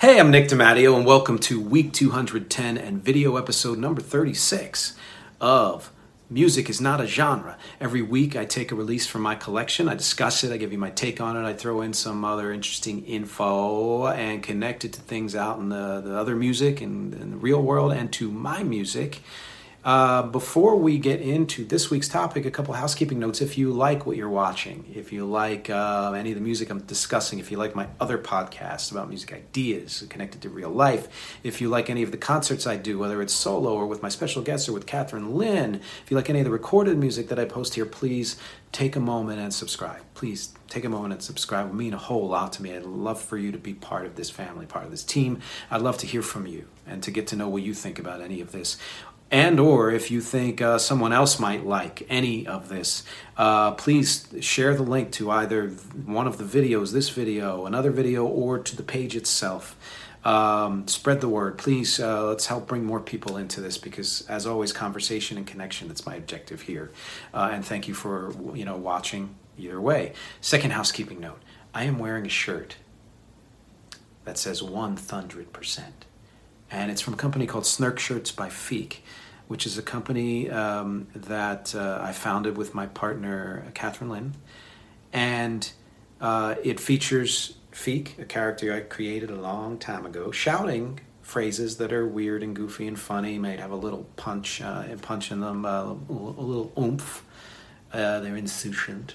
Hey, I'm Nick DiMatteo, and welcome to week 210 and video episode number 36 of Music is Not a Genre. Every week I take a release from my collection, I discuss it, I give you my take on it, I throw in some other interesting info and connect it to things out in the, the other music and in the real world and to my music. Uh, before we get into this week's topic, a couple housekeeping notes. If you like what you're watching, if you like uh, any of the music I'm discussing, if you like my other podcasts about music ideas connected to real life, if you like any of the concerts I do, whether it's solo or with my special guests or with Catherine Lynn, if you like any of the recorded music that I post here, please take a moment and subscribe. Please take a moment and subscribe. It would mean a whole lot to me. I'd love for you to be part of this family, part of this team. I'd love to hear from you and to get to know what you think about any of this and or if you think uh, someone else might like any of this uh, please share the link to either one of the videos this video another video or to the page itself. Um, spread the word. Please uh, let's help bring more people into this because as always conversation and connection that's my objective here. Uh, and thank you for you know watching either way. Second housekeeping note. I am wearing a shirt that says 100% and it's from a company called Snark Shirts by Feek, which is a company um, that uh, I founded with my partner Catherine Lynn, and uh, it features Feek, a character I created a long time ago, shouting phrases that are weird and goofy and funny, might have a little punch, uh, punch in them, uh, a little oomph. Uh, they're insouciant.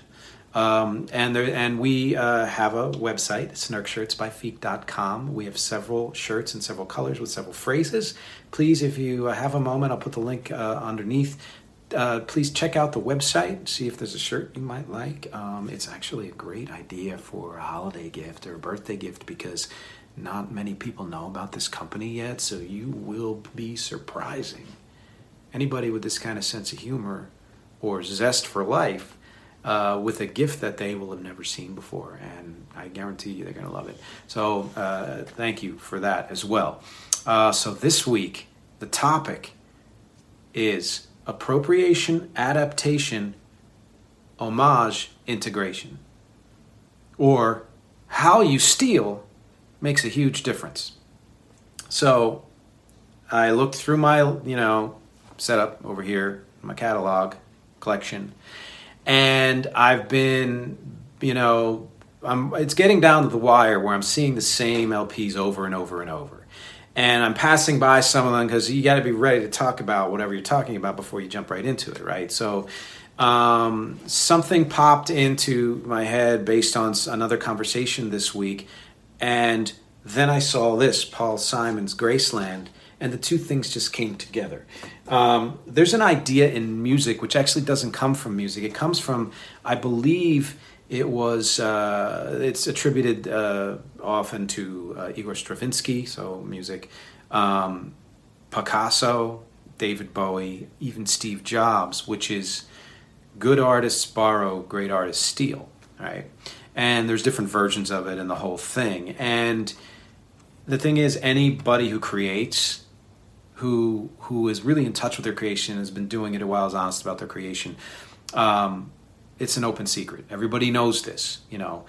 Um, and there, and we uh, have a website, snarkshirtsbyfeek.com. We have several shirts in several colors with several phrases. Please, if you have a moment, I'll put the link uh, underneath. Uh, please check out the website, see if there's a shirt you might like. Um, it's actually a great idea for a holiday gift or a birthday gift because not many people know about this company yet, so you will be surprising. Anybody with this kind of sense of humor or zest for life uh, with a gift that they will have never seen before. And I guarantee you they're going to love it. So uh, thank you for that as well. Uh, so this week, the topic is appropriation, adaptation, homage, integration. Or how you steal makes a huge difference. So I looked through my, you know, setup over here, my catalog collection, and I've been, you know, I'm, it's getting down to the wire where I'm seeing the same LPs over and over and over. And I'm passing by some of them because you got to be ready to talk about whatever you're talking about before you jump right into it, right? So um, something popped into my head based on another conversation this week. And then I saw this Paul Simon's Graceland and the two things just came together. Um, there's an idea in music which actually doesn't come from music. It comes from, I believe, it was uh, it's attributed uh, often to uh, Igor Stravinsky, so music, um, Picasso, David Bowie, even Steve Jobs, which is good artists borrow, great artists steal, right? And there's different versions of it and the whole thing. And the thing is, anybody who creates who who is really in touch with their creation has been doing it a while is honest about their creation um, it's an open secret. Everybody knows this you know.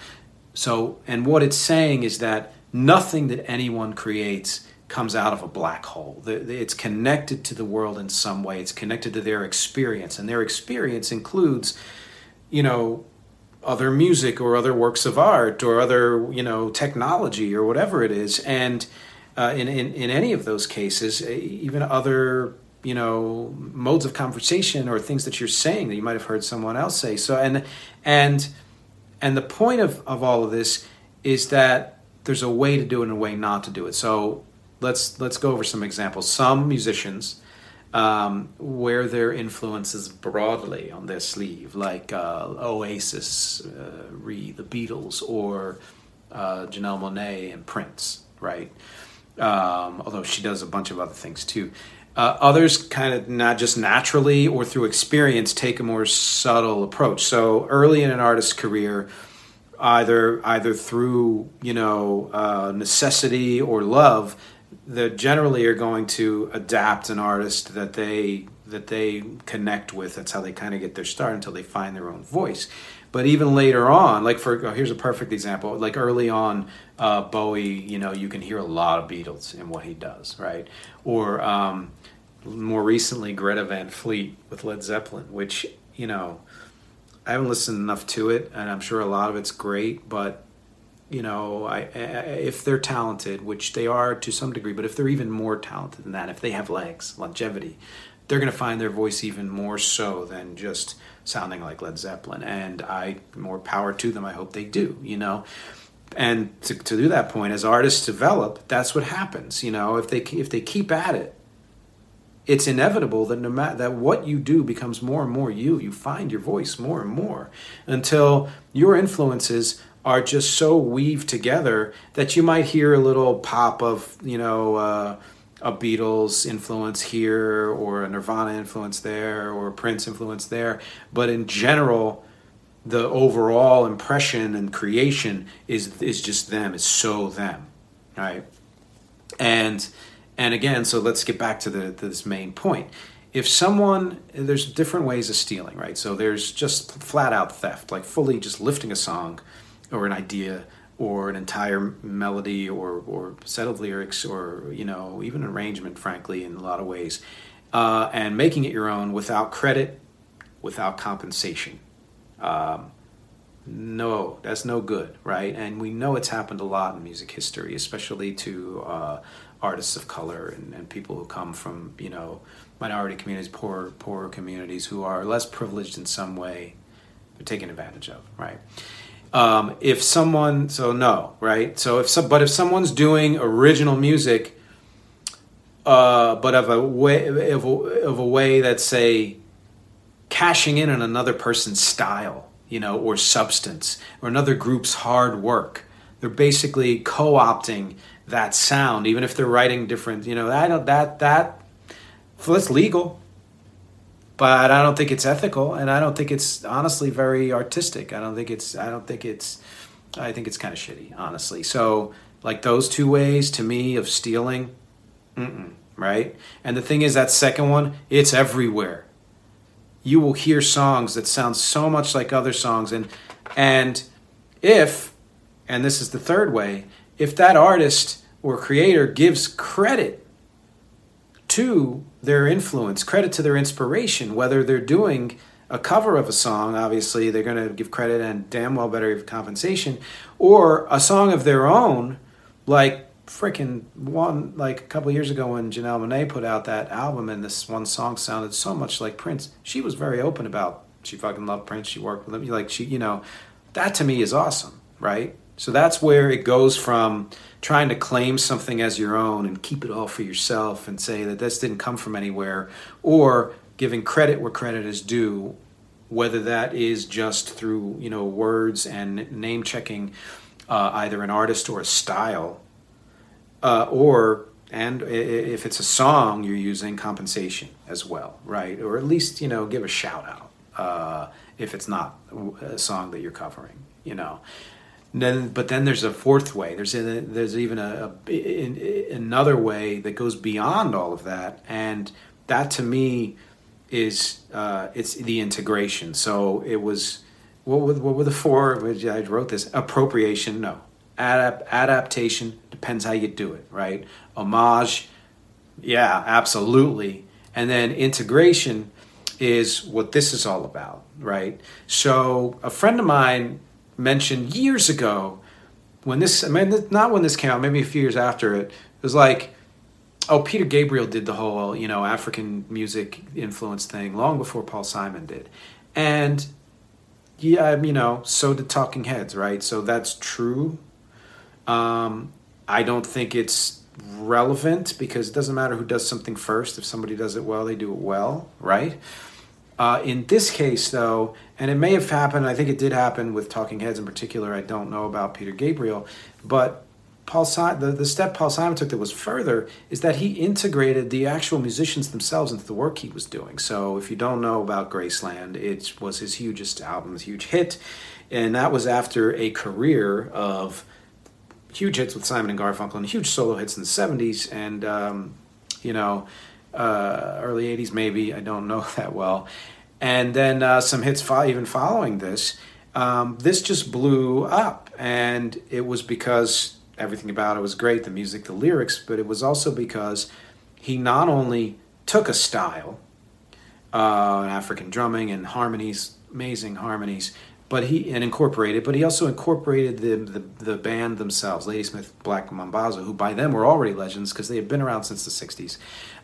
So and what it's saying is that nothing that anyone creates comes out of a black hole. It's connected to the world in some way. It's connected to their experience. And their experience includes you know other music or other works of art or other you know technology or whatever it is. And uh, in, in, in any of those cases, even other you know modes of conversation or things that you're saying that you might have heard someone else say. So and and and the point of, of all of this is that there's a way to do it and a way not to do it. So let's let's go over some examples. Some musicians um, wear their influences broadly on their sleeve like uh, oasis uh, re the beatles or uh, janelle monae and prince right um, although she does a bunch of other things too uh, others kind of not just naturally or through experience take a more subtle approach. So early in an artist's career, either either through you know uh, necessity or love, they generally are going to adapt an artist that they that they connect with. That's how they kind of get their start until they find their own voice. But even later on, like for oh, here's a perfect example. Like early on, uh, Bowie, you know, you can hear a lot of Beatles in what he does, right? Or um, more recently Greta Van Fleet with Led Zeppelin, which you know I haven't listened enough to it, and I'm sure a lot of it's great, but you know, I, I, if they're talented, which they are to some degree, but if they're even more talented than that, if they have legs, longevity, they're going to find their voice even more so than just sounding like Led Zeppelin. And I more power to them. I hope they do. You know. And to, to do that point, as artists develop, that's what happens. You know, if they if they keep at it, it's inevitable that no matter that what you do becomes more and more you you find your voice more and more until your influences are just so weaved together that you might hear a little pop of you know uh, a Beatles influence here or a Nirvana influence there or a Prince influence there but in general the overall impression and creation is is just them is so them right and and again, so let's get back to the to this main point. If someone, there's different ways of stealing, right? So there's just flat out theft, like fully just lifting a song or an idea or an entire melody or, or set of lyrics or, you know, even arrangement, frankly, in a lot of ways, uh, and making it your own without credit, without compensation. Um, no, that's no good, right? And we know it's happened a lot in music history, especially to uh, artists of color and, and people who come from you know minority communities, poor poor communities who are less privileged in some way, they're taken advantage of, right? Um, if someone, so no, right? So if some, but if someone's doing original music, uh, but of a way of a, of a way that's say cashing in on another person's style, you know, or substance, or another group's hard work, they're basically co-opting that sound, even if they're writing different. You know, I don't that that it's legal, but I don't think it's ethical, and I don't think it's honestly very artistic. I don't think it's. I don't think it's. I think it's kind of shitty, honestly. So, like those two ways to me of stealing, right? And the thing is, that second one, it's everywhere. You will hear songs that sound so much like other songs, and and if, and this is the third way, if that artist or creator gives credit to their influence, credit to their inspiration, whether they're doing a cover of a song, obviously they're going to give credit and damn well better compensation, or a song of their own, like freaking one, like a couple years ago when Janelle Monae put out that album and this one song sounded so much like Prince. She was very open about she fucking loved Prince. She worked with him. Like she, you know, that to me is awesome, right? So that's where it goes from trying to claim something as your own and keep it all for yourself and say that this didn't come from anywhere, or giving credit where credit is due, whether that is just through you know words and name checking uh, either an artist or a style, uh, or and if it's a song you're using compensation as well, right? Or at least you know give a shout out uh, if it's not a song that you're covering, you know then but then there's a fourth way. There's a, there's even a, a, another way that goes beyond all of that. And that to me is uh, it's the integration. So it was what were, what were the four? I wrote this. Appropriation no. Adap- adaptation depends how you do it right? Homage yeah absolutely. And then integration is what this is all about right? So a friend of mine mentioned years ago when this, I mean, not when this came out, maybe a few years after it, it was like, oh, Peter Gabriel did the whole you know African music influence thing long before Paul Simon did, and yeah, you know, so did Talking Heads, right? So that's true. Um, I don't think it's relevant because it doesn't matter who does something first. If somebody does it well, they do it well, right? Uh, in this case, though, and it may have happened, I think it did happen with Talking Heads in particular. I don't know about Peter Gabriel, but Paul the, the step Paul Simon took that was further is that he integrated the actual musicians themselves into the work he was doing. So if you don't know about Graceland, it was his hugest album, his huge hit, and that was after a career of huge hits with Simon and Garfunkel and huge solo hits in the '70s and um, you know uh, early '80s maybe I don't know that well, and then uh, some hits fo- even following this. Um, this just blew up, and it was because everything about it was great the music, the lyrics, but it was also because he not only took a style, uh, African drumming and harmonies, amazing harmonies, but he and incorporated, but he also incorporated the, the, the band themselves, Ladysmith Black Mambazo, who by then were already legends because they had been around since the '60s,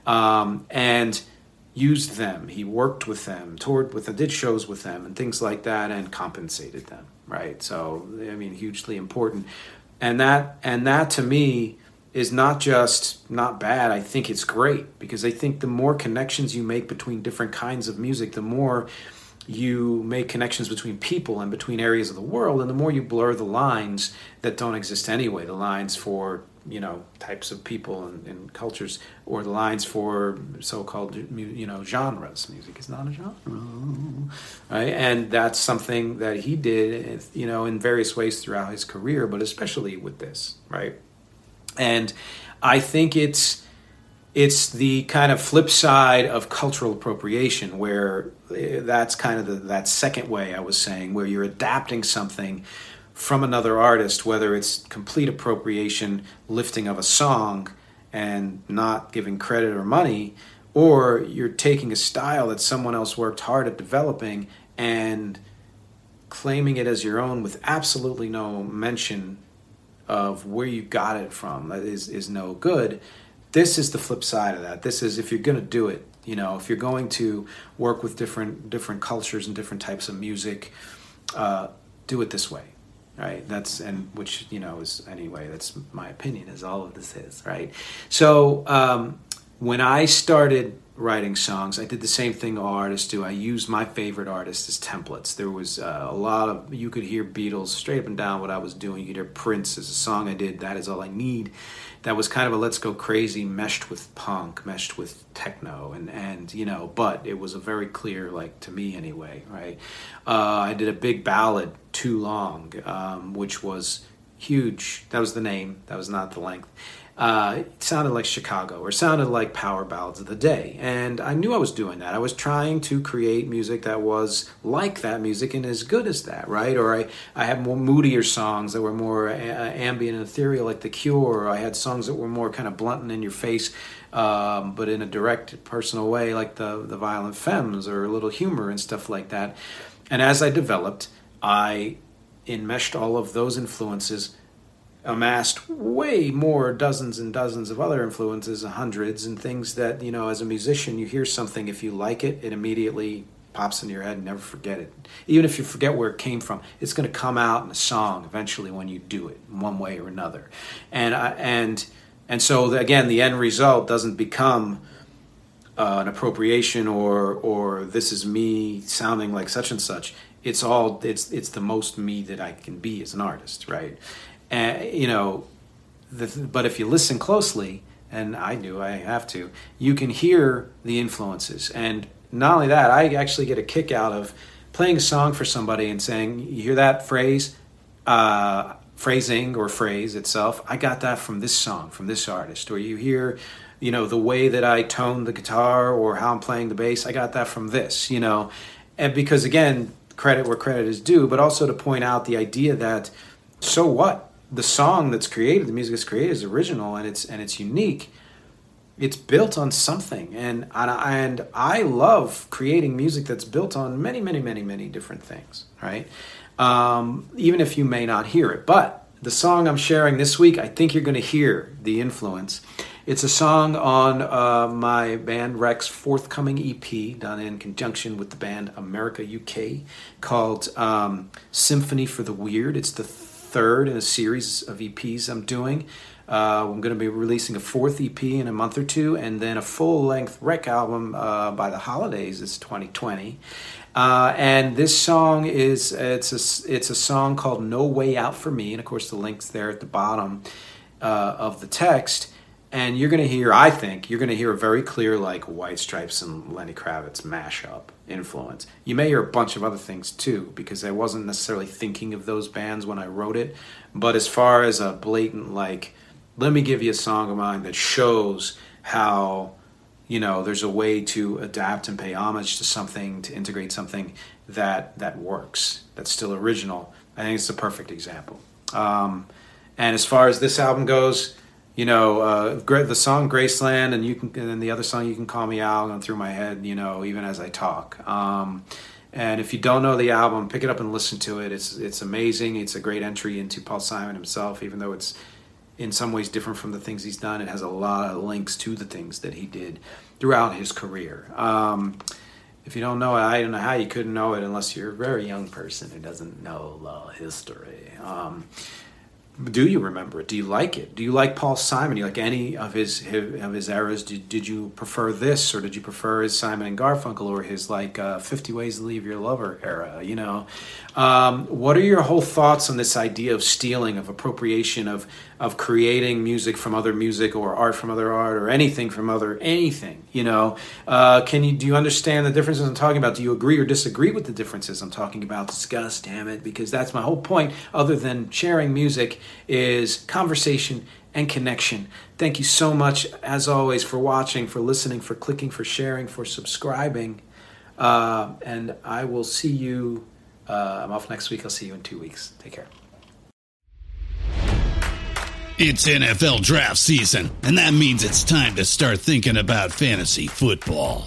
um, and used them. He worked with them, toured with them, did shows with them, and things like that, and compensated them. Right. So I mean, hugely important and that and that to me is not just not bad i think it's great because i think the more connections you make between different kinds of music the more you make connections between people and between areas of the world and the more you blur the lines that don't exist anyway the lines for you know types of people and, and cultures or the lines for so-called you know genres. Music is not a genre. Right? And that's something that he did you know in various ways throughout his career but especially with this right? And i think it's it's the kind of flip side of cultural appropriation where eh, that's kind of the, that second way i was saying where you're adapting something from another artist, whether it's complete appropriation, lifting of a song, and not giving credit or money, or you're taking a style that someone else worked hard at developing and claiming it as your own with absolutely no mention of where you got it from that is, is no good. This is the flip side of that. This is if you're going to do it, you know, if you're going to work with different different cultures and different types of music, uh, do it this way right? That's and which you know is anyway that's my opinion as all of this is right? So um, when i started writing songs i did the same thing all artists do. I used my favorite artists as templates. There was uh, a lot of you could hear beatles straight up and down what i was doing. You hear prince as a song i did. That is all i need that was kind of a let's go crazy meshed with punk meshed with techno and and you know but it was a very clear like to me anyway right? Uh, i did a big ballad too long um, which was huge. That was the name. That was not the length uh, it sounded like Chicago or sounded like power ballads of the day. And I knew I was doing that. I was trying to create music that was like that music and as good as that, right? Or I, I had more moodier songs that were more a- ambient and ethereal, like The Cure. I had songs that were more kind of blunt and in your face, um, but in a direct, personal way, like the, the Violent Femmes or a little humor and stuff like that. And as I developed, I enmeshed all of those influences amassed way more dozens and dozens of other influences hundreds and things that you know as a musician you hear something if you like it it immediately pops into your head and never forget it. Even if you forget where it came from it's going to come out in a song eventually when you do it one way or another. And and and so again the end result doesn't become uh, an appropriation or or this is me sounding like such and such. It's all it's it's the most me that I can be as an artist right and you know, the, but if you listen closely, and I do, I have to, you can hear the influences. And not only that, I actually get a kick out of playing a song for somebody and saying, "You hear that phrase?" Uh, phrasing or phrase itself i got that from this song from this artist or you hear you know the way that i tone the guitar or how i'm playing the bass i got that from this you know and because again credit where credit is due but also to point out the idea that so what the song that's created, the music that's created is original and it's and it's unique. It's built on something, and and I, and I love creating music that's built on many, many, many, many different things. Right, um, even if you may not hear it, but the song I'm sharing this week, I think you're going to hear the influence. It's a song on uh, my band Rex forthcoming EP done in conjunction with the band America UK called um, Symphony for the Weird. It's the third in a series of EPs I'm doing. Uh, I'm going to be releasing a fourth EP in a month or two, and then a full length rec album uh, by the holidays. It's 2020. Uh, and this song is it's a it's a song called "No Way Out for Me," and of course the links there at the bottom uh, of the text. And you're going to hear, I think, you're going to hear a very clear like White Stripes and Lenny Kravitz mashup influence. You may hear a bunch of other things too, because I wasn't necessarily thinking of those bands when I wrote it. But as far as a blatant like, let me give you a song of mine that shows how you know there's a way to adapt and pay homage to something to integrate something that that works that's still original i think it's a perfect example um, and as far as this album goes you know uh, the song graceland and you can and then the other song you can call me Al going through my head you know even as i talk um, and if you don't know the album pick it up and listen to it it's it's amazing it's a great entry into paul simon himself even though it's in some ways different from the things he's done. It has a lot of links to the things that he did throughout his career. Um, if you don't know it, I don't know how you couldn't know it unless you're a very young person who doesn't know the history. Um, do you remember it? Do you like it? Do you like Paul Simon? Do you like any of his, his of his eras? Did, did you prefer this, or did you prefer his Simon and Garfunkel, or his like uh, Fifty Ways to Leave Your Lover era? You know, um, what are your whole thoughts on this idea of stealing, of appropriation, of of creating music from other music, or art from other art, or anything from other anything? You know, uh, can you do you understand the differences I'm talking about? Do you agree or disagree with the differences I'm talking about? Discuss, damn it, because that's my whole point. Other than sharing music, is conversation and connection. Thank you so much, as always, for watching, for listening, for clicking, for sharing, for subscribing. Uh, and I will see you uh, I'm off next week. I'll see you in two weeks. Take care. It's NFL draft season, and that means it's time to start thinking about fantasy football.